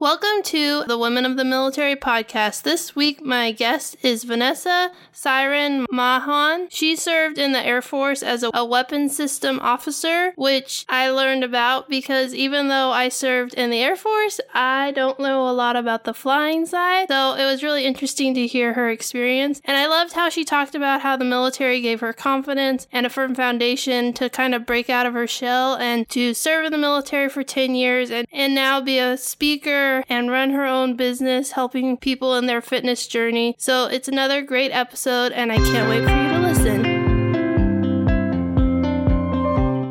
Welcome to the Women of the Military podcast. This week, my guest is Vanessa Siren Mahan. She served in the Air Force as a, a weapons system officer, which I learned about because even though I served in the Air Force, I don't know a lot about the flying side. So it was really interesting to hear her experience. And I loved how she talked about how the military gave her confidence and a firm foundation to kind of break out of her shell and to serve in the military for 10 years and, and now be a speaker and run her own business, helping people in their fitness journey. So it's another great episode, and I can't wait for you to listen.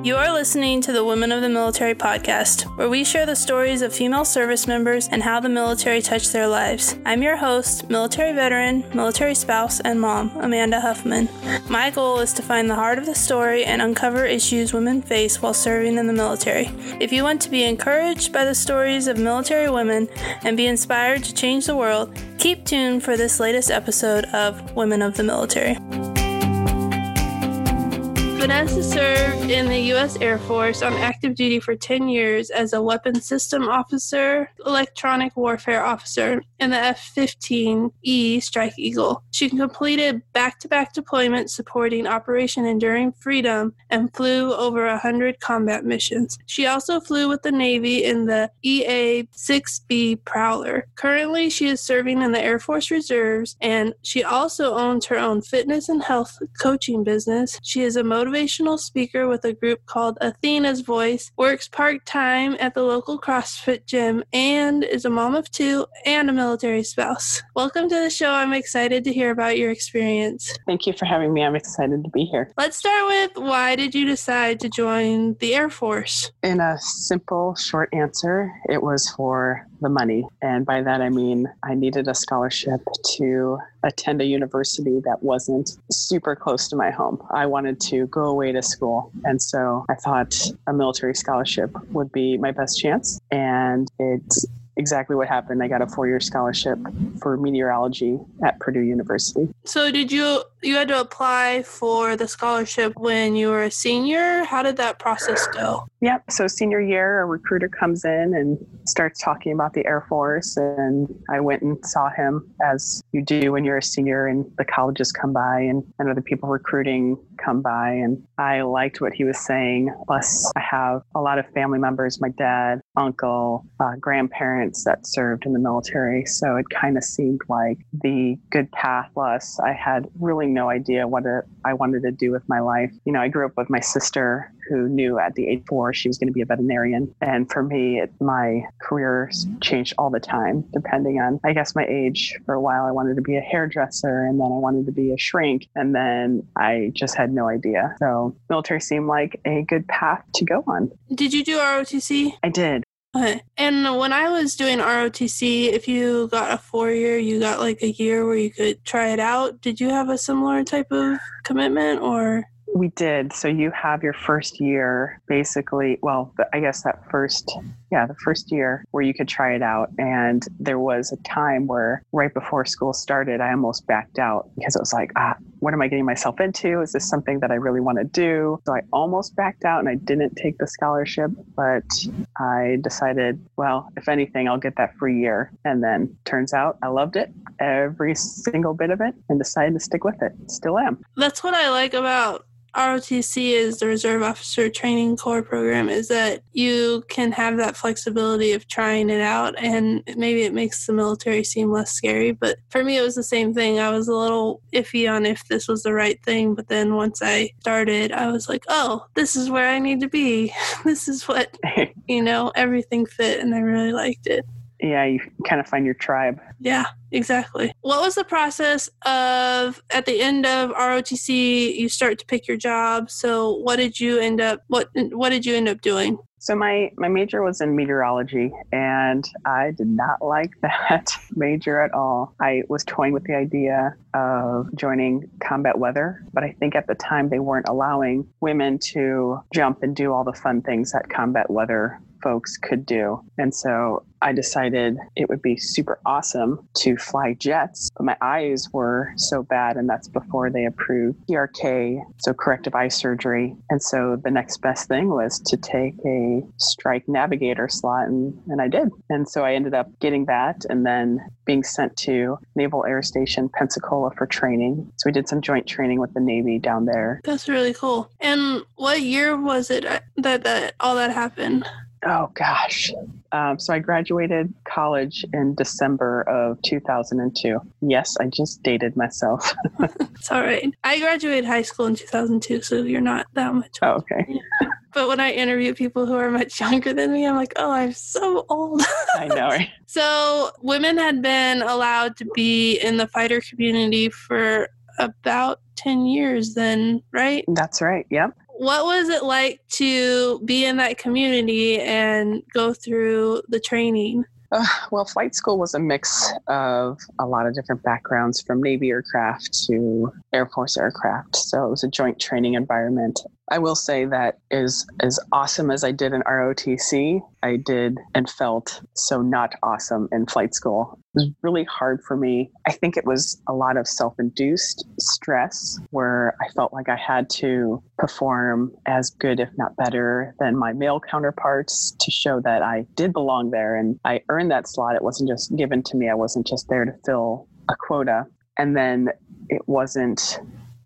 You are listening to the Women of the Military podcast, where we share the stories of female service members and how the military touched their lives. I'm your host, military veteran, military spouse, and mom, Amanda Huffman. My goal is to find the heart of the story and uncover issues women face while serving in the military. If you want to be encouraged by the stories of military women and be inspired to change the world, keep tuned for this latest episode of Women of the Military. Vanessa served in the U.S. Air Force on active duty for 10 years as a weapons system officer, electronic warfare officer, and the F 15E Strike Eagle. She completed back to back deployments supporting Operation Enduring Freedom and flew over 100 combat missions. She also flew with the Navy in the EA 6B Prowler. Currently, she is serving in the Air Force Reserves and she also owns her own fitness and health coaching business. She is a motivational motivational speaker with a group called Athena's Voice, works part time at the local CrossFit gym, and is a mom of two and a military spouse. Welcome to the show. I'm excited to hear about your experience. Thank you for having me. I'm excited to be here. Let's start with why did you decide to join the Air Force? In a simple, short answer, it was for the money. And by that, I mean I needed a scholarship to attend a university that wasn't super close to my home. I wanted to go away to school. And so I thought a military scholarship would be my best chance. And it's exactly what happened. I got a four year scholarship for meteorology at Purdue University. So, did you you had to apply for the scholarship when you were a senior? How did that process go? Yep. So, senior year, a recruiter comes in and starts talking about the Air Force. And I went and saw him as you do when you're a senior and the colleges come by and, and other people recruiting come by. And I liked what he was saying. Plus, I have a lot of family members my dad, uncle, uh, grandparents that served in the military. So, it kind of seemed like the good path. Plus, I had really no idea what I wanted to do with my life. You know, I grew up with my sister who knew at the age four she was going to be a veterinarian. And for me, it, my career mm-hmm. changed all the time, depending on, I guess, my age. For a while, I wanted to be a hairdresser, and then I wanted to be a shrink, and then I just had no idea. So, military seemed like a good path to go on. Did you do ROTC? I did. Okay. And when I was doing ROTC, if you got a four year, you got like a year where you could try it out. Did you have a similar type of commitment or? We did. So you have your first year basically, well, I guess that first, yeah, the first year where you could try it out. And there was a time where right before school started, I almost backed out because it was like, ah, what am I getting myself into? Is this something that I really want to do? So I almost backed out and I didn't take the scholarship, but I decided, well, if anything, I'll get that free year. And then turns out I loved it, every single bit of it, and decided to stick with it. Still am. That's what I like about ROTC is the Reserve Officer Training Corps program is that you can have that flexibility of trying it out and maybe it makes the military seem less scary. But for me, it was the same thing. I was a little iffy on if this was the right thing. But then once I started, I was like, oh, this is where I need to be. this is what, you know, everything fit and I really liked it yeah, you kind of find your tribe. Yeah, exactly. What was the process of at the end of ROTC? You start to pick your job. So, what did you end up? What What did you end up doing? So my my major was in meteorology, and I did not like that major at all. I was toying with the idea of joining combat weather, but I think at the time they weren't allowing women to jump and do all the fun things that combat weather folks could do. And so I decided it would be super awesome to fly jets, but my eyes were so bad, and that's before they approved PRK, so corrective eye surgery. And so the next best thing was to take a strike navigator slot, and, and I did. And so I ended up getting that and then being sent to Naval Air Station Pensacola for training. So we did some joint training with the Navy down there. That's really cool. And what year was it uh, that, that all that happened? Oh gosh. Um, so I graduated college in December of 2002. Yes, I just dated myself. it's all right. I graduated high school in 2002, so you're not that much. Oh, okay. But when I interview people who are much younger than me, I'm like, oh, I'm so old. I know. Right? So women had been allowed to be in the fighter community for about 10 years then, right? That's right. Yep what was it like to be in that community and go through the training? Uh, well, flight school was a mix of a lot of different backgrounds from Navy aircraft to Air Force aircraft. So it was a joint training environment. I will say that is as awesome as I did in ROTC, I did and felt so not awesome in flight school. It was really hard for me. I think it was a lot of self-induced stress where I felt like I had to perform as good if not better than my male counterparts to show that I did belong there and I earned that slot. It wasn't just given to me. I wasn't just there to fill a quota. And then it wasn't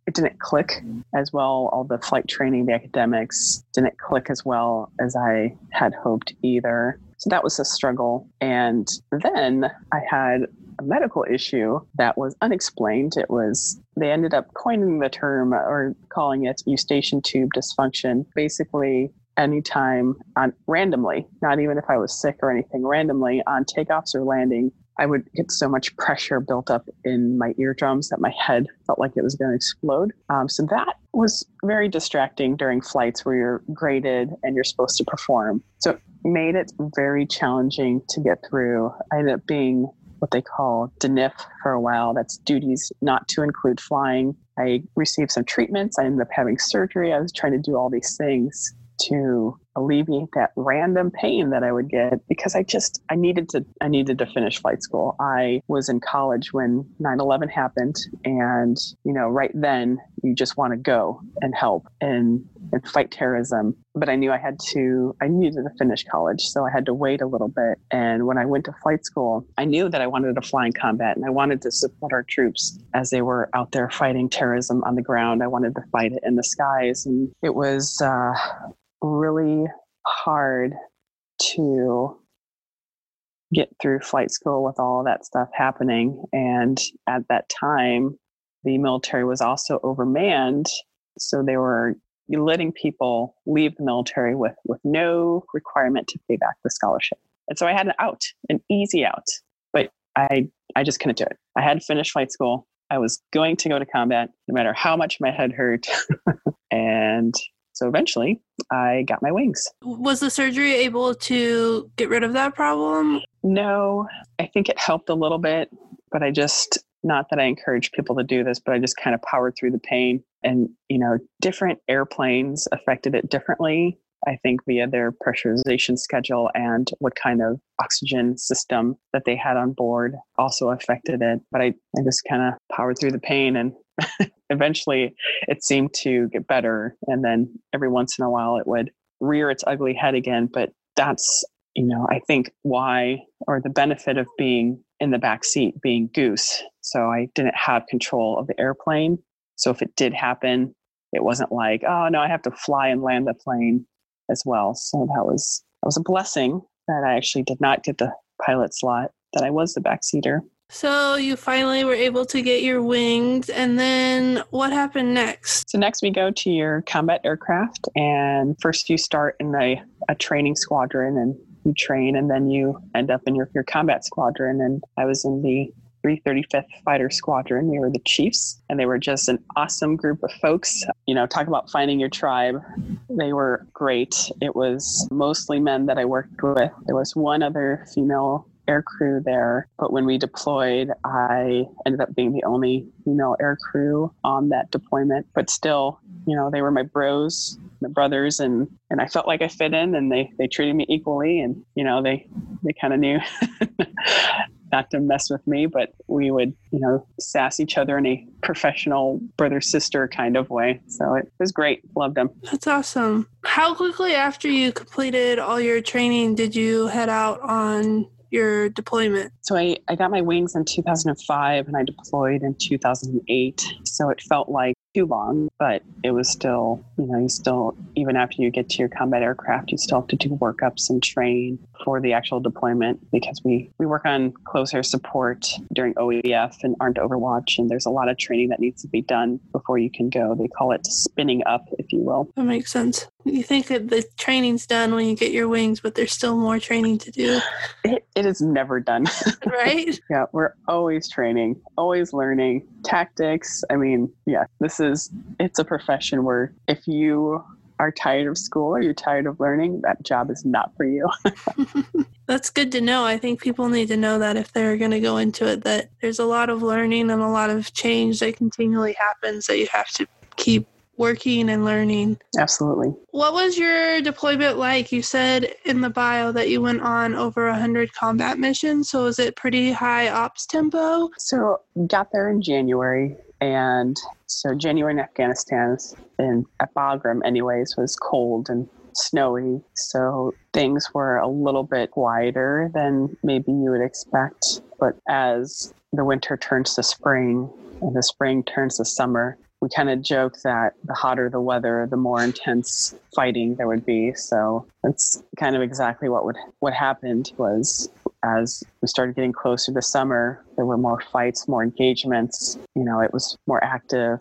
it didn't click as well. All the flight training, the academics didn't click as well as I had hoped either. So that was a struggle. And then I had a medical issue that was unexplained. It was, they ended up coining the term or calling it eustachian tube dysfunction. Basically, anytime on randomly, not even if I was sick or anything, randomly on takeoffs or landing, I would get so much pressure built up in my eardrums that my head felt like it was going to explode. Um, so that was very distracting during flights where you're graded and you're supposed to perform. So it made it very challenging to get through. I ended up being what they call DNIF for a while. That's duties not to include flying. I received some treatments. I ended up having surgery. I was trying to do all these things to alleviate that random pain that I would get because I just I needed to I needed to finish flight school. I was in college when 9/11 happened and you know right then you just want to go and help and and fight terrorism. But I knew I had to I needed to finish college so I had to wait a little bit. And when I went to flight school I knew that I wanted to fly in combat and I wanted to support our troops as they were out there fighting terrorism on the ground. I wanted to fight it in the skies and it was uh, really hard to get through flight school with all that stuff happening. And at that time, the military was also overmanned. So they were letting people leave the military with, with no requirement to pay back the scholarship. And so I had an out, an easy out, but I, I just couldn't do it. I had to finish flight school. I was going to go to combat no matter how much my head hurt. and so eventually I got my wings. Was the surgery able to get rid of that problem? No, I think it helped a little bit, but I just, not that I encourage people to do this, but I just kind of powered through the pain. And, you know, different airplanes affected it differently. I think via their pressurization schedule and what kind of oxygen system that they had on board also affected it. But I, I just kind of powered through the pain and eventually it seemed to get better. And then every once in a while it would rear its ugly head again. But that's, you know, I think why or the benefit of being in the back seat, being goose. So I didn't have control of the airplane. So if it did happen, it wasn't like, oh no, I have to fly and land the plane as well. So that was that was a blessing that I actually did not get the pilot slot, that I was the backseater. So you finally were able to get your wings, and then what happened next? So next we go to your combat aircraft, and first you start in a, a training squadron, and you train, and then you end up in your, your combat squadron. And I was in the 335th Fighter Squadron. We were the chiefs, and they were just an awesome group of folks. You know, talk about finding your tribe. They were great. It was mostly men that I worked with. There was one other female air crew there. But when we deployed, I ended up being the only female air crew on that deployment. But still, you know, they were my bros, my brothers, and and I felt like I fit in, and they they treated me equally, and you know, they they kind of knew. not to mess with me, but we would, you know, sass each other in a professional brother sister kind of way. So it was great. Loved them. That's awesome. How quickly after you completed all your training did you head out on your deployment? So I, I got my wings in 2005 and I deployed in 2008. So it felt like too long, but it was still, you know, you still, even after you get to your combat aircraft, you still have to do workups and train for the actual deployment because we, we work on close air support during OEF and Armed Overwatch, and there's a lot of training that needs to be done before you can go. They call it spinning up, if you will. That makes sense. You think that the training's done when you get your wings, but there's still more training to do. It, it is never done. right? yeah, we're always training, always learning tactics. I mean, yeah, this is, it's a profession where if you are tired of school or you're tired of learning, that job is not for you. That's good to know. I think people need to know that if they're going to go into it, that there's a lot of learning and a lot of change that continually happens that you have to keep working and learning. Absolutely. What was your deployment like? You said in the bio that you went on over 100 combat missions. So was it pretty high ops tempo? So got there in January. And so January in Afghanistan and at Bagram anyways was cold and snowy. So things were a little bit quieter than maybe you would expect. But as the winter turns to spring and the spring turns to summer, we kind of joke that the hotter the weather, the more intense fighting there would be. So that's kind of exactly what would what happened was as we started getting closer to summer, there were more fights, more engagements. You know, it was more active.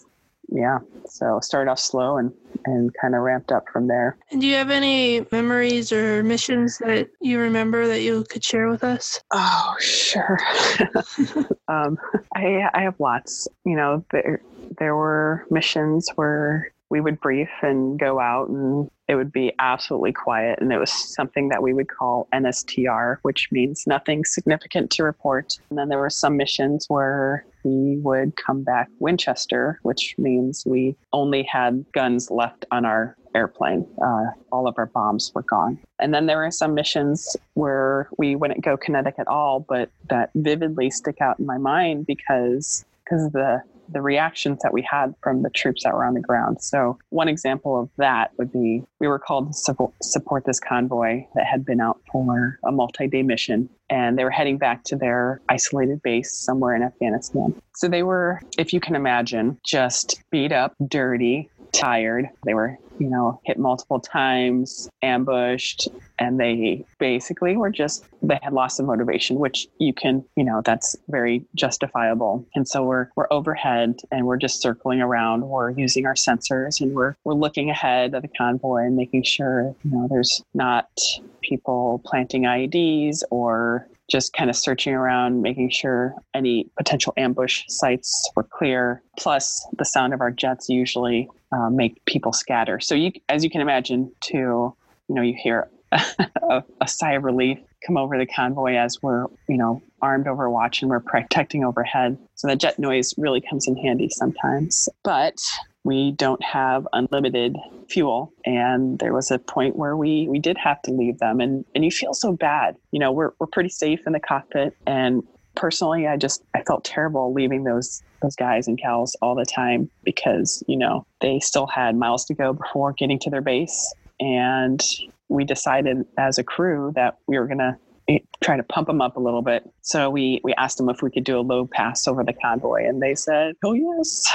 Yeah. So started off slow and and kind of ramped up from there. And do you have any memories or missions that you remember that you could share with us? Oh, sure. um, I I have lots. You know, there there were missions where we would brief and go out and it would be absolutely quiet and it was something that we would call NSTR which means nothing significant to report. And then there were some missions where we would come back Winchester which means we only had guns left on our airplane. Uh, all of our bombs were gone. And then there were some missions where we wouldn't go kinetic at all but that vividly stick out in my mind because because the the reactions that we had from the troops that were on the ground. So, one example of that would be we were called to support this convoy that had been out for a multi day mission, and they were heading back to their isolated base somewhere in Afghanistan. So, they were, if you can imagine, just beat up, dirty, tired. They were, you know, hit multiple times, ambushed, and they basically were just they had lost of motivation, which you can, you know, that's very justifiable. And so we're we're overhead and we're just circling around. We're using our sensors and we're we're looking ahead of the convoy and making sure, you know, there's not people planting IEDs or just kind of searching around, making sure any potential ambush sites were clear. Plus, the sound of our jets usually uh, make people scatter. So, you, as you can imagine, too, you know, you hear a, a, sigh of relief come over the convoy as we're, you know, armed overwatch and we're protecting overhead. So the jet noise really comes in handy sometimes. But we don't have unlimited fuel. And there was a point where we we did have to leave them. And and you feel so bad. You know we're, we're pretty safe in the cockpit. And personally i just i felt terrible leaving those those guys and gals all the time because you know they still had miles to go before getting to their base. And we decided as a crew that we were going to try to pump them up a little bit. So we we asked them if we could do a low pass over the convoy, and they said, "Oh yes."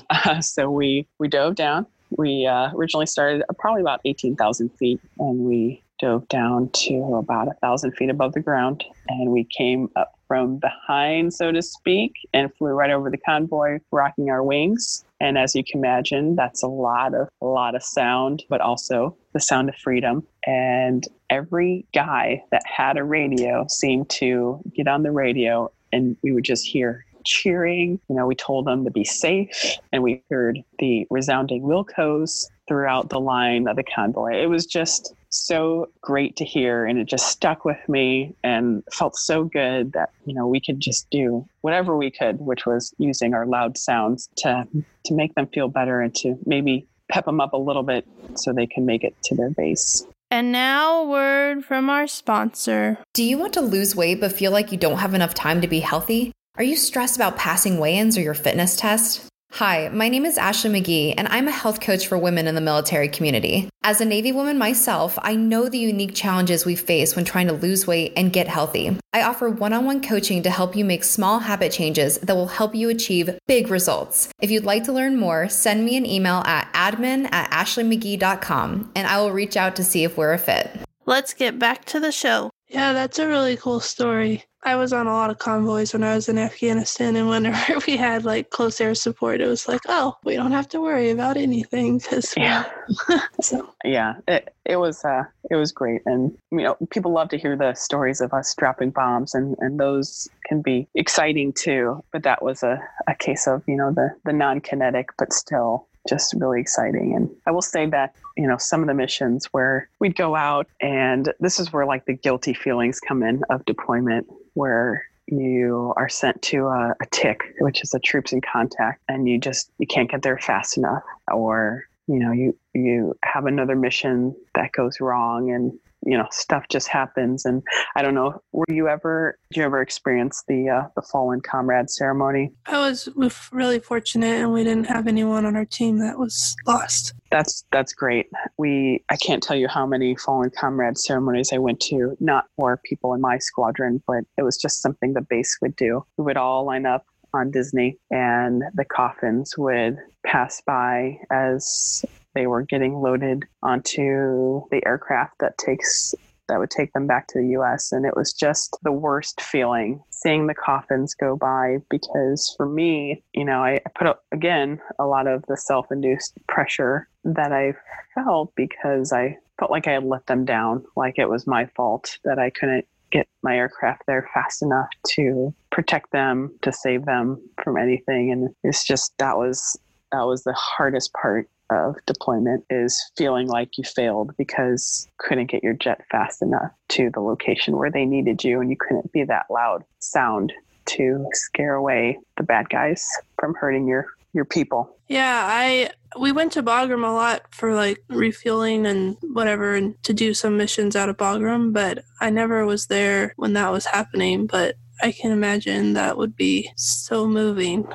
uh, so we we dove down. We uh, originally started probably about eighteen thousand feet, and we dove down to about a thousand feet above the ground, and we came up from behind, so to speak, and flew right over the convoy, rocking our wings. And as you can imagine, that's a lot of a lot of sound, but also the sound of freedom. And every guy that had a radio seemed to get on the radio, and we would just hear cheering. You know, we told them to be safe, and we heard the resounding Wilcos throughout the line of the convoy. It was just so great to hear. And it just stuck with me and felt so good that, you know, we could just do whatever we could, which was using our loud sounds to, to make them feel better and to maybe pep them up a little bit so they can make it to their base. And now, word from our sponsor. Do you want to lose weight but feel like you don't have enough time to be healthy? Are you stressed about passing weigh ins or your fitness test? Hi, my name is Ashley McGee, and I'm a health coach for women in the military community. As a Navy woman myself, I know the unique challenges we face when trying to lose weight and get healthy. I offer one on one coaching to help you make small habit changes that will help you achieve big results. If you'd like to learn more, send me an email at admin at ashleymcgee.com, and I will reach out to see if we're a fit. Let's get back to the show. Yeah, that's a really cool story. I was on a lot of convoys when I was in Afghanistan, and whenever we had like close air support, it was like, oh, we don't have to worry about anything because yeah, so yeah, it it was uh it was great, and you know people love to hear the stories of us dropping bombs, and and those can be exciting too. But that was a a case of you know the the non kinetic, but still just really exciting. And I will say that, you know, some of the missions where we'd go out and this is where like the guilty feelings come in of deployment, where you are sent to a, a TIC, which is a troops in contact, and you just you can't get there fast enough, or you know you you have another mission that goes wrong and you know stuff just happens. And i don't know were you ever did you ever experience the uh, the fallen comrade ceremony? I was really fortunate and we didn't have anyone on our team that was lost. That's that's great. We i can't tell you how many fallen comrade ceremonies i went to not for people in my squadron but it was just something the base would do. We would all line up on Disney, and the coffins would pass by as they were getting loaded onto the aircraft that takes that would take them back to the US. And it was just the worst feeling seeing the coffins go by because for me, you know, I, put up again a lot of the self induced pressure that I felt because I felt like I had let them down, like it was my fault that I couldn't get my aircraft there fast enough to protect them, to save them from anything. And it's just that was that was the hardest part of deployment is feeling like you failed because couldn't get your jet fast enough to the location where they needed you and you couldn't be that loud sound to scare away the bad guys from hurting your your people. Yeah, I we went to Bagram a lot for like refueling and whatever and to do some missions out of Bagram, but I never was there when that was happening, but I can imagine that would be so moving.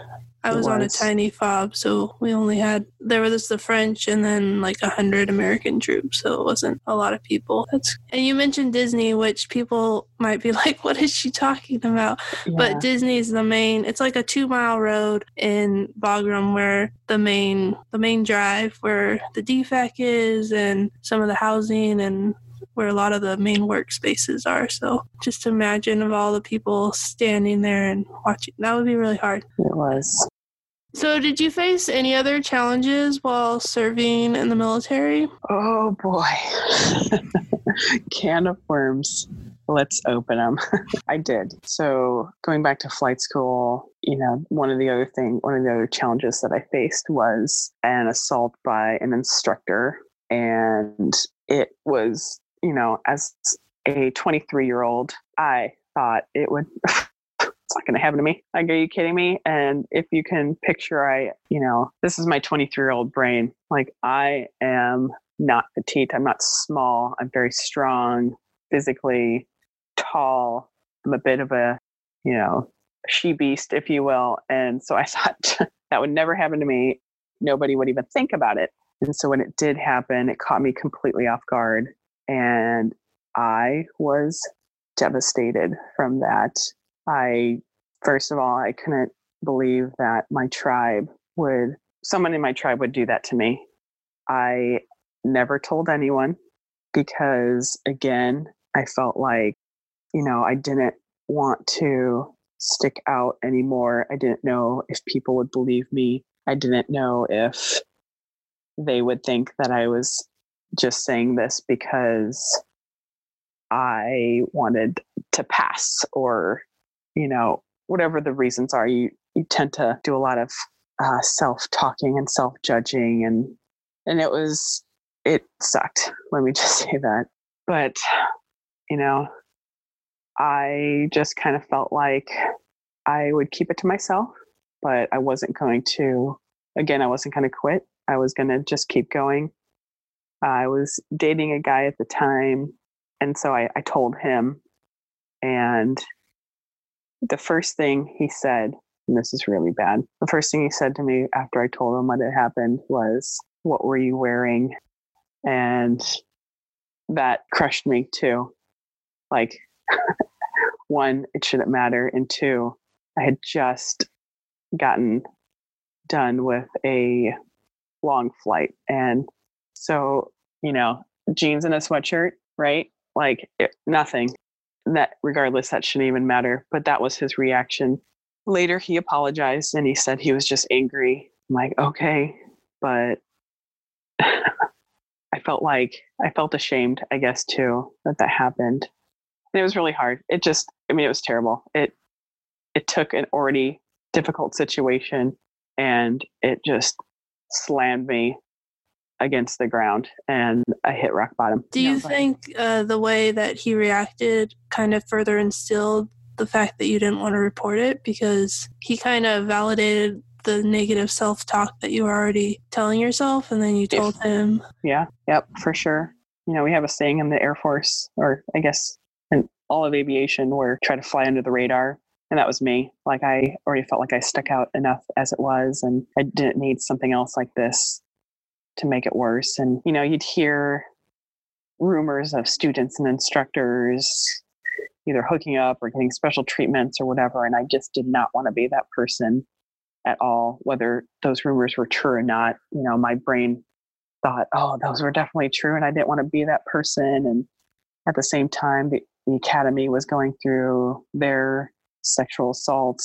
I was, was, on a tiny fob, so we only had there was the French and then like a hundred American troops, so it wasn't a lot of people. That's and you mentioned Disney, which people might be like, "What is she talking about?" Yeah. But Disney's the main. It's like a two mile road in Bagram where the main the main drive where the DFAC is and some of the housing and where a lot of the main workspaces are. So just imagine of all the people standing there and watching. That would be really hard. It was. So, did you face any other challenges while serving in the military? Oh boy, can of worms. Let's open them. I did. So, going back to flight school, you know, one of the other thing, one of the other challenges that I faced was an assault by an instructor, and it was you know, as a 23 year old, I thought it would. not going to happen to me. Like, are you kidding me? And if you can picture, I, you know, this is my 23 year old brain. Like, I am not petite. I'm not small. I'm very strong, physically tall. I'm a bit of a, you know, she beast, if you will. And so I thought that would never happen to me. Nobody would even think about it. And so when it did happen, it caught me completely off guard. And I was devastated from that. I, first of all, I couldn't believe that my tribe would, someone in my tribe would do that to me. I never told anyone because, again, I felt like, you know, I didn't want to stick out anymore. I didn't know if people would believe me. I didn't know if they would think that I was just saying this because I wanted to pass or, you know, whatever the reasons are. You, you tend to do a lot of uh, self talking and self judging. And, and it was, it sucked. Let me just say that. But, you know, I just kind of felt like I would keep it to myself, but I wasn't going to, again, I wasn't going to quit. I was going to just keep going. I was dating a guy at the time. And so I, I told him. And the first thing he said, and this is really bad, the first thing he said to me after I told him what had happened was, What were you wearing? And that crushed me too. Like, one, it shouldn't matter. And two, I had just gotten done with a long flight. And so, you know, jeans and a sweatshirt, right? Like it, nothing. That regardless, that shouldn't even matter. But that was his reaction. Later, he apologized and he said he was just angry. I'm like, okay, but I felt like I felt ashamed, I guess, too, that that happened. And it was really hard. It just, I mean, it was terrible. It it took an already difficult situation and it just slammed me against the ground and I hit rock bottom. Do you no, think uh, the way that he reacted kind of further instilled the fact that you didn't want to report it because he kind of validated the negative self talk that you were already telling yourself and then you told if, him? Yeah, yep, for sure. You know, we have a saying in the Air Force, or I guess in all of aviation, where try to fly under the radar and that was me like i already felt like i stuck out enough as it was and i didn't need something else like this to make it worse. And you know you'd hear rumors of students and instructors either hooking up or getting special treatments or whatever and i just did not want to be that person at all whether those rumors were true or not. You know my brain thought oh those were definitely true and i didn't want to be that person. And at the same time the, the academy was going through their sexual assault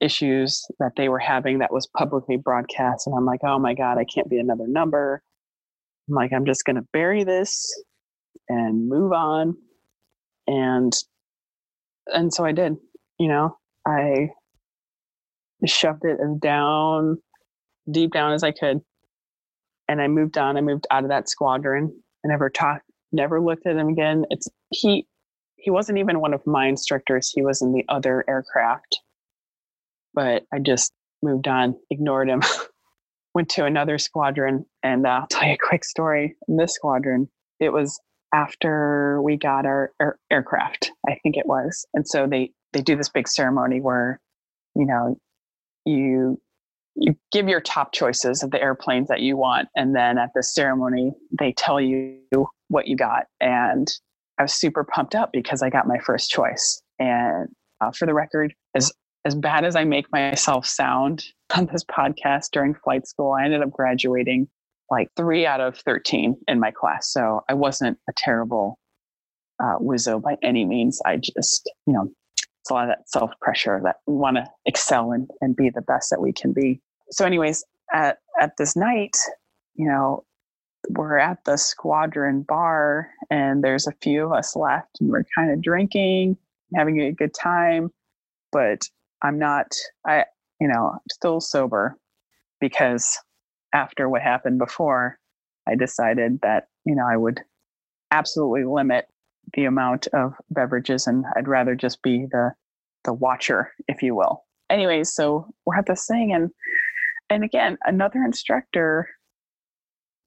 issues that they were having that was publicly broadcast. And I'm like, oh my God, I can't be another number. I'm like, I'm just going to bury this and move on. And, and so I did, you know, I shoved it down, deep down as I could. And I moved on. I moved out of that squadron. I never talked, never looked at him again. It's, he, he wasn't even one of my instructors. He was in the other aircraft. But I just moved on, ignored him, went to another squadron. And uh, I'll tell you a quick story. In this squadron, it was after we got our, aircraft, I think it was. And so they, they do this big ceremony where, you know, you you give your top choices of the airplanes that you want and then at the ceremony they tell you what you got and I was super pumped up because I got my first choice. And uh, for the record, as as bad as I make myself sound on this podcast during flight school, I ended up graduating like three out of 13 in my class. So I wasn't a terrible uh, wizzo by any means. I just, you know, it's a lot of that self pressure that we want to excel and, and be the best that we can be. So, anyways, at, at this night, you know, we're at the squadron bar and there's a few of us left and we're kind of drinking having a good time but i'm not i you know still sober because after what happened before i decided that you know i would absolutely limit the amount of beverages and i'd rather just be the the watcher if you will anyways so we're at this thing and and again another instructor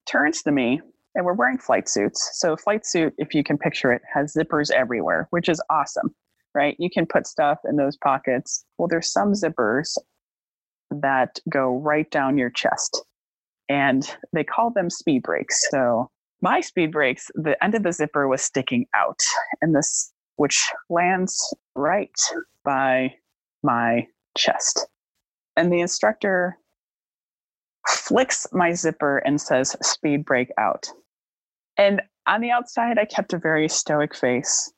turns to me and we're wearing flight suits. So, flight suit, if you can picture it, has zippers everywhere, which is awesome, right? You can put stuff in those pockets. Well, there's some zippers that go right down your chest, and they call them speed brakes. So, my speed brakes, the end of the zipper was sticking out, and this, which lands right by my chest. And the instructor flicks my zipper and says, speed brake out. And on the outside, I kept a very stoic face.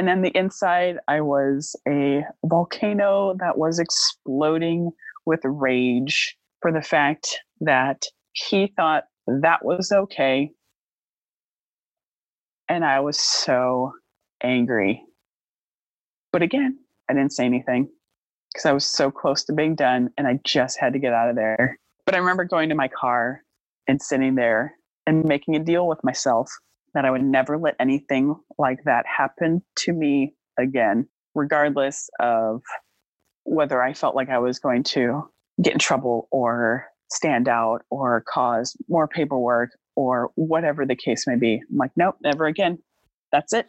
And then the inside, I was a volcano that was exploding with rage for the fact that he thought that was okay. And I was so angry. But again, I didn't say anything because I was so close to being done and I just had to get out of there. But I remember going to my car and sitting there and making a deal with myself that I would never let anything like that happen to me again, regardless of whether I felt like I was going to get in trouble or stand out or cause more paperwork or whatever the case may be. I'm like, nope, never again. That's it.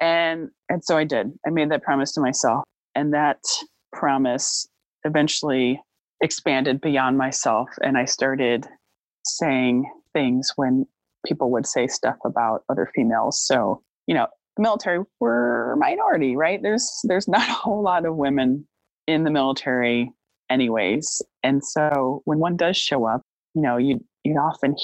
And and so I did. I made that promise to myself. And that promise eventually expanded beyond myself and I started saying things when people would say stuff about other females. So, you know, the military were minority, right? There's there's not a whole lot of women in the military anyways. And so when one does show up, you know, you you often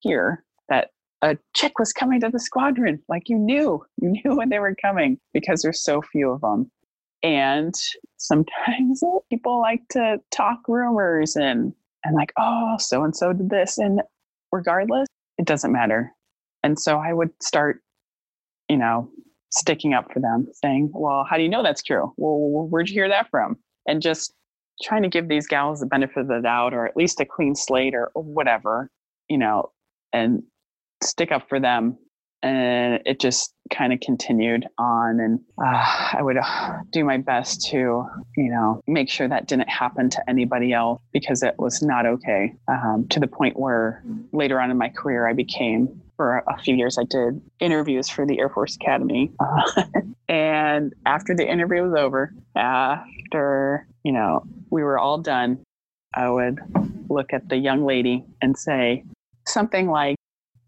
hear that a chick was coming to the squadron. Like you knew, you knew when they were coming because there's so few of them. And sometimes people like to talk rumors and and like, oh, so and so did this. And regardless, it doesn't matter. And so I would start, you know, sticking up for them, saying, well, how do you know that's true? Well, where'd you hear that from? And just trying to give these gals the benefit of the doubt or at least a clean slate or, or whatever, you know, and stick up for them and it just kind of continued on. And uh, i would uh, do my best to you know make sure that didn't happen to anybody else because it was not okay. Um, to the point where later on in my career i became for a few years i did interviews for the air force academy. Uh, and after the interview was over after you know we were all done i would look at the young lady and say something like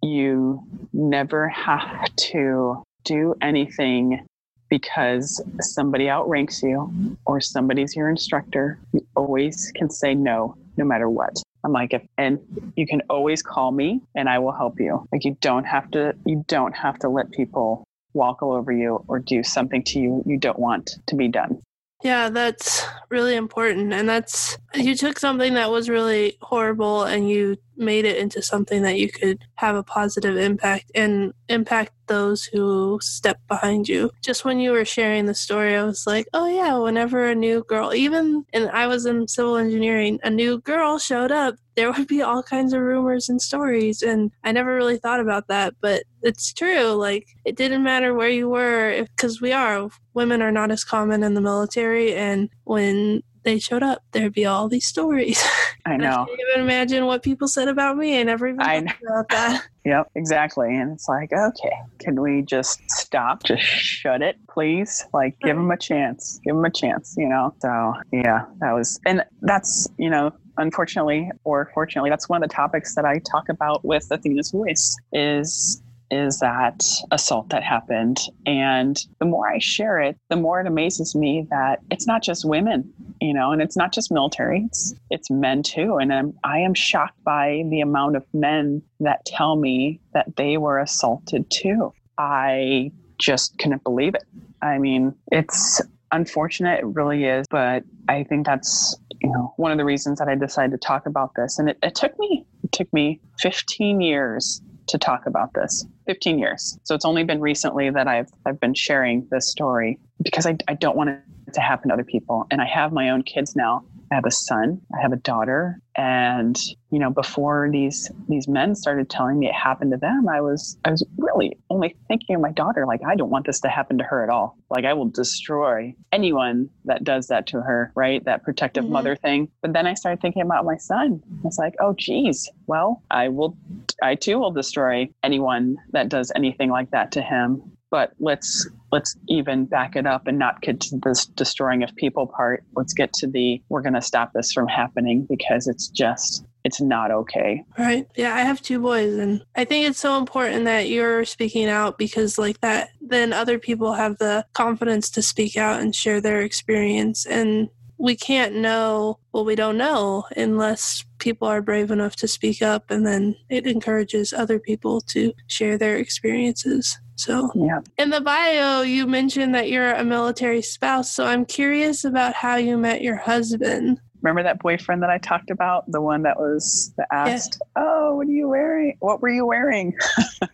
you never have to do anything because somebody outranks you or somebody's your instructor. You always can say no, no matter what. I'm like, if, and you can always call me and I will help you. Like you don't have to, you don't have to let people walk all over you or do something to you you don't want to be done. Yeah, that's really important. And that's, you took something that was really horrible and you made it into something that you could have a positive impact and impact those who step behind you. Just when you were sharing the story, I was like, oh, yeah, whenever a new girl, even, and I was in civil engineering, a new girl showed up, there would be all kinds of rumors and stories. And I never really thought about that, but it's true. Like, it didn't matter where you were, because we are, women are not as common in the military. And when they showed up, there'd be all these stories. I know. I can't even imagine what people said about me. I never even I thought about that. Yep, exactly. And it's like, okay, can we just stop? Just shut it, please. Like, give them a chance. Give them a chance. You know. So yeah, that was, and that's you know, unfortunately or fortunately, that's one of the topics that I talk about with Athena's Voice is is that assault that happened. And the more I share it, the more it amazes me that it's not just women, you know, and it's not just military, it's, it's men too. And I'm, I am shocked by the amount of men that tell me that they were assaulted too. I just couldn't believe it. I mean, it's unfortunate, it really is, but I think that's you know one of the reasons that I decided to talk about this. And it, it took me it took me 15 years to talk about this. 15 years. So it's only been recently that i've i've been sharing this story because i, I don't want it to happen to other people. And i have my own kids now. I have a son, I have a daughter, and you know, before these these men started telling me it happened to them, I was I was really only thinking of my daughter. Like, I don't want this to happen to her at all. Like, I will destroy anyone that does that to her, right? That protective mm-hmm. mother thing. But then I started thinking about my son. I was like, oh, geez. Well, I will. I too will destroy anyone that does anything like that to him but let's let's even back it up and not get to this destroying of people part. Let's get to the we're going to stop this from happening because it's just it's not okay. Right. Yeah i have two boys and i think it's so important that you're speaking out because like that then other people have the confidence to speak out and share their experience. And we can't know what we don't know unless people are brave enough to speak up and then it encourages other people to share their experiences so, yeah. In the bio, you mentioned that you're a military spouse. So, I'm curious about how you met your husband. Remember that boyfriend that I talked about? The one that was that asked, yeah. "Oh, what are you wearing? What were you wearing?"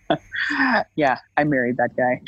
yeah, I married that guy.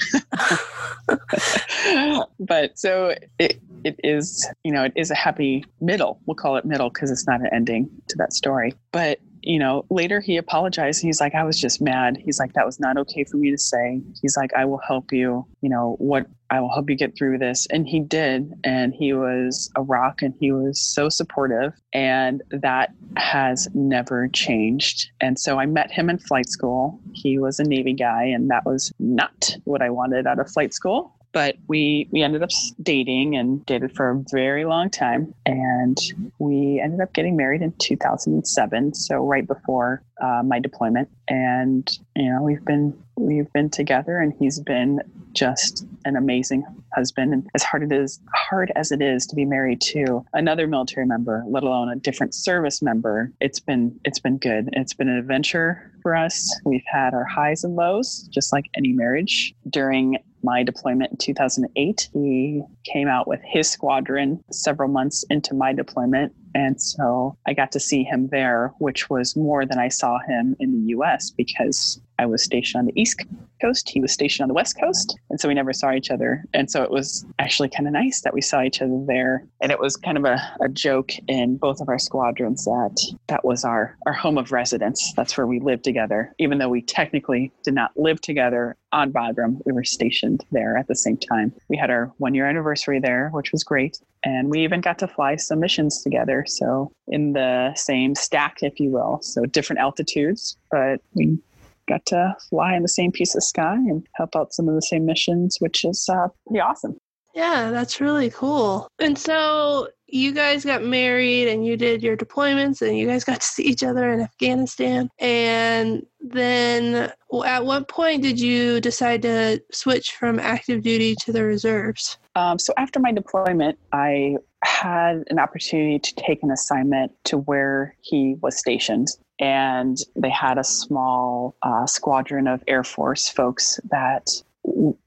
but so it it is, you know, it is a happy middle. We'll call it middle because it's not an ending to that story. But you know, later he apologized. He's like, I was just mad. He's like, that was not okay for me to say. He's like, I will help you. You know, what I will help you get through this. And he did. And he was a rock and he was so supportive. And that has never changed. And so I met him in flight school. He was a Navy guy, and that was not what I wanted out of flight school but we we ended up dating and dated for a very long time. And we ended up getting married in 2007 so right before uh, my deployment and you know we've been we've been together and he's been just an amazing husband and as hard it is hard as it is to be married to another military member let alone a different service member it's been it's been good it's been an adventure for us we've had our highs and lows just like any marriage during my deployment in 2008. He came out with his squadron several months into my deployment. And so I got to see him there, which was more than I saw him in the US because I was stationed on the East Coast. He was stationed on the West Coast. And so we never saw each other. And so it was actually kind of nice that we saw each other there. And it was kind of a, a joke in both of our squadrons that that was our, our home of residence. That's where we lived together. Even though we technically did not live together on Bagram, we were stationed there at the same time. We had our one year anniversary there, which was great. And we even got to fly some missions together. So in the same stack, if you will. So different altitudes, but we got to fly in the same piece of sky and help out some of the same missions, which is uh, pretty awesome. Yeah, that's really cool. And so you guys got married and you did your deployments and you guys got to see each other in Afghanistan. And then at what point did you decide to switch from active duty to the reserves? Um, so after my deployment, I had an opportunity to take an assignment to where he was stationed and they had a small uh, squadron of Air Force folks that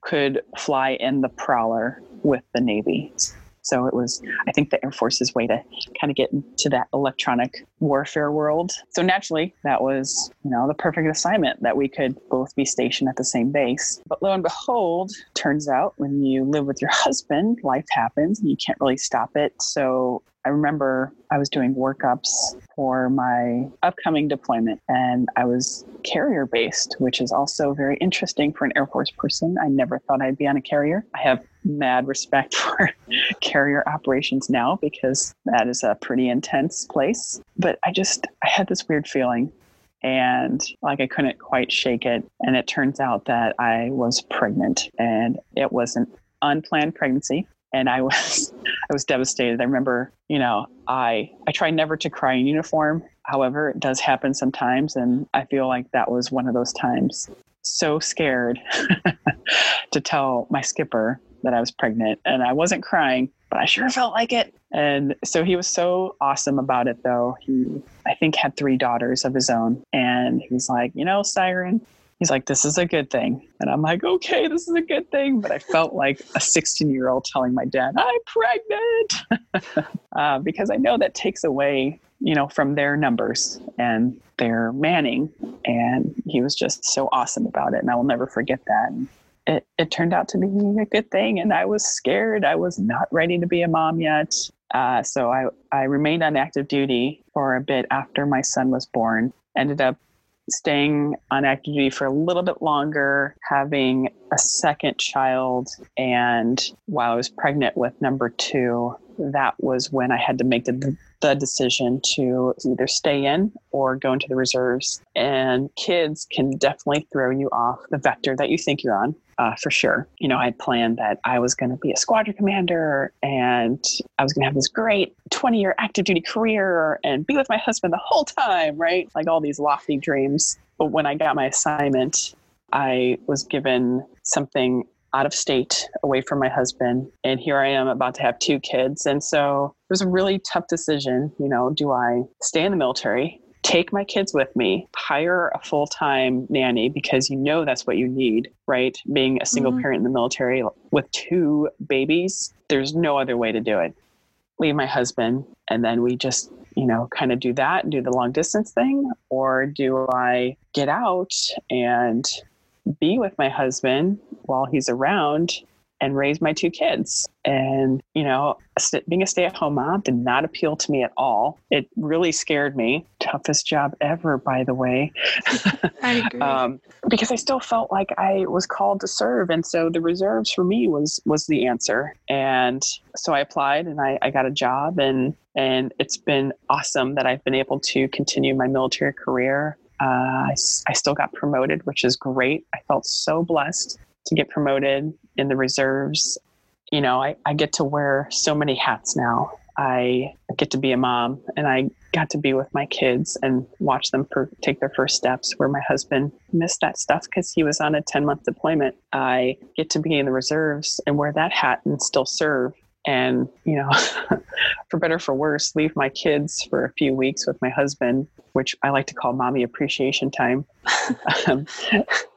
could fly in the Prowler with the Navy. So it was, I think, the Air Force's way to kind of get into that electronic warfare world. So naturally, that was, you know, the perfect assignment that we could both be stationed at the same base. But lo and behold, turns out when you live with your husband, life happens and you can't really stop it. So I remember I was doing workups for my upcoming deployment and I was carrier based, which is also very interesting for an Air Force person. I never thought I'd be on a carrier. I have mad respect for carrier operations now because that is a pretty intense place. But I just, I had this weird feeling and like I couldn't quite shake it. And it turns out that I was pregnant and it was an unplanned pregnancy and I was I was devastated. I remember, you know, I I try never to cry in uniform. However, it does happen sometimes, and I feel like that was one of those times. So scared to tell my skipper that I was pregnant, and I wasn't crying, but I sure felt like it. And so he was so awesome about it, though. He, I think, had three daughters of his own, and he was like, you know, Siren, he's like, this is a good thing. And I'm like, okay, this is a good thing. But I felt like a 16 year old telling my dad, I'm pregnant, uh, because I know that takes away, you know, from their numbers and their manning. And he was just so awesome about it. And I will never forget that. It, it turned out to be a good thing. And I was scared. I was not ready to be a mom yet. Uh, so I, I remained on active duty for a bit after my son was born. Ended up staying on active duty for a little bit longer, having a second child, and while I was pregnant with number two, that was when I had to make the, the decision to either stay in or go into the reserves. And kids can definitely throw you off the vector that you think you're on. Uh, for sure. You know, I had planned that I was going to be a squadron commander and I was going to have this great 20 year active duty career and be with my husband the whole time, right? Like all these lofty dreams. But when I got my assignment, I was given something out of state away from my husband and here i am about to have two kids and so it was a really tough decision you know do i stay in the military take my kids with me hire a full-time nanny because you know that's what you need right being a single mm-hmm. parent in the military with two babies there's no other way to do it leave my husband and then we just you know kind of do that and do the long distance thing or do i get out and be with my husband while he's around and raise my two kids. And, you know, being a stay at home mom did not appeal to me at all. It really scared me. Toughest job ever, by the way. I agree. um, because I still felt like I was called to serve. And so the reserves for me was, was the answer. And so I applied and I, I got a job and, and it's been awesome that I've been able to continue my military career. Uh, I, I still got promoted, which is great. I felt so blessed to get promoted in the reserves. You know, I, I get to wear so many hats now. I get to be a mom and I got to be with my kids and watch them for, take their first steps where my husband missed that stuff because he was on a 10 month deployment. I get to be in the reserves and wear that hat and still serve. And, you know, for better for worse, leave my kids for a few weeks with my husband, which I like to call mommy appreciation time, um,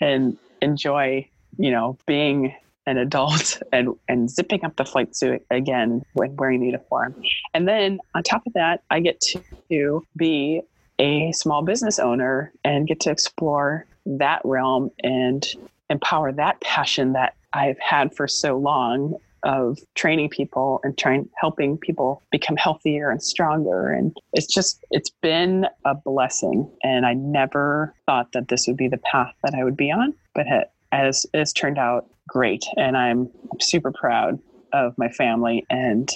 and enjoy you know, being an adult and, and zipping up the flight suit again when wearing the uniform. And then on top of that, I get to be a small business owner and get to explore that realm and empower that passion that I've had for so long of training people and trying helping people become healthier and stronger and it's just it's been a blessing and I never thought that this would be the path that I would be on but it has, has turned out great. And I'm super proud of my family and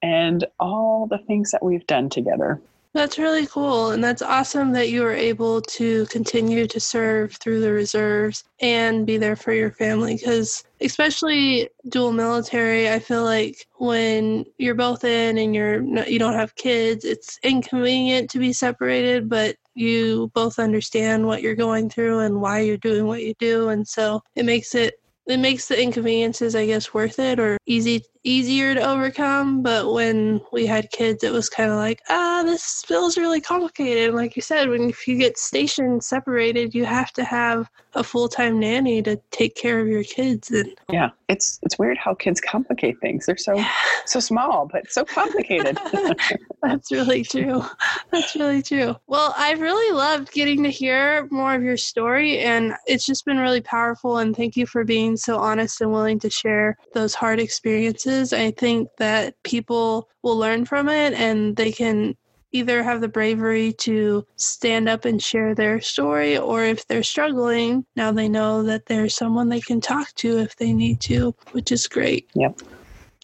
and all the things that we've done together. That's really cool. And that's awesome that you were able to continue to serve through the reserves and be there for your family. Because, especially dual military, I feel like when you're both in and you're you don't have kids, it's inconvenient to be separated, but you both understand what you're going through and why you're doing what you do. And so it makes it it makes the inconveniences i guess worth it or easy easier to overcome but when we had kids it was kind of like ah this feels really complicated. Like you said when if you get stationed separated you have to have a full-time nanny to take care of your kids and yeah it's it's weird how kids complicate things. They're so yeah. so small but so complicated. That's really true. That's really true. Well i've really loved getting to hear more of your story and it's just been really powerful and thank you for being so honest and willing to share those hard experiences i think that people will learn from it and they can either have the bravery to stand up and share their story, or if they're struggling, now they know that there's someone they can talk to if they need to, which is great. Yep.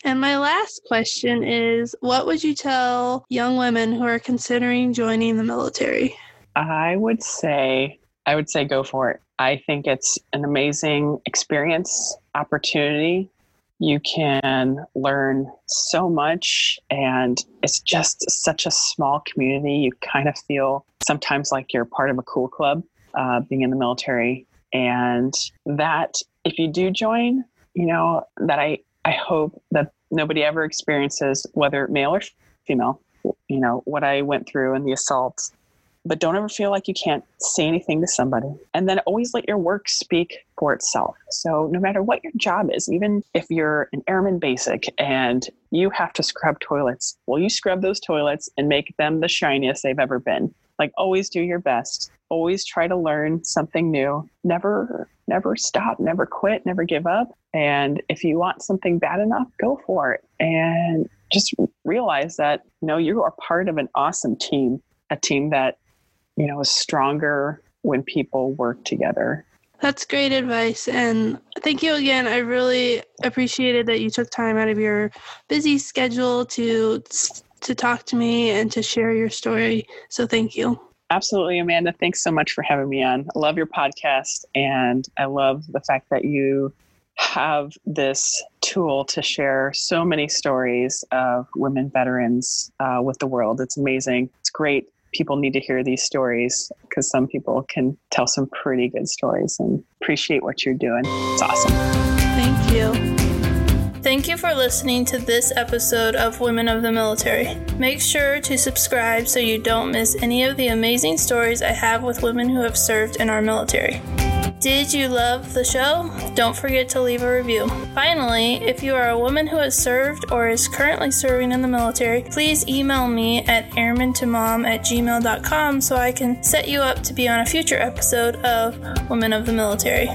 And my last question is what would you tell young women who are considering joining the military? I would say I would say go for it. I think it's an amazing experience, opportunity you can learn so much and it's just such a small community. You kind of feel sometimes like you're part of a cool club uh, being in the military. And that if you do join you know that i i hope that nobody ever experiences whether male or female you know what i went through in the assault but don't ever feel like you can't say anything to somebody. And then always let your work speak for itself. So, no matter what your job is, even if you're an airman basic and you have to scrub toilets, well, you scrub those toilets and make them the shiniest they've ever been. Like, always do your best. Always try to learn something new. Never, never stop, never quit, never give up. And if you want something bad enough, go for it. And just realize that, you know, you are part of an awesome team, a team that you know, is stronger when people work together. That's great advice. And thank you again. I really appreciated that you took time out of your busy schedule to to talk to me and to share your story. So thank you. Absolutely, Amanda. Thanks so much for having me on. I love your podcast and I love the fact that you have this tool to share so many stories of women veterans uh, with the world. It's amazing. It's great people need to hear these stories because some people can tell some pretty good stories and appreciate what you're doing. It's awesome. Thank you. Thank you for listening to this episode of Women of the Military. Make sure to subscribe so you don't miss any of the amazing stories I have with women who have served in our military. Did you love the show? Don't forget to leave a review. Finally, if you are a woman who has served or is currently serving in the military, please email me at airmantomom at gmail.com so I can set you up to be on a future episode of Women of the Military.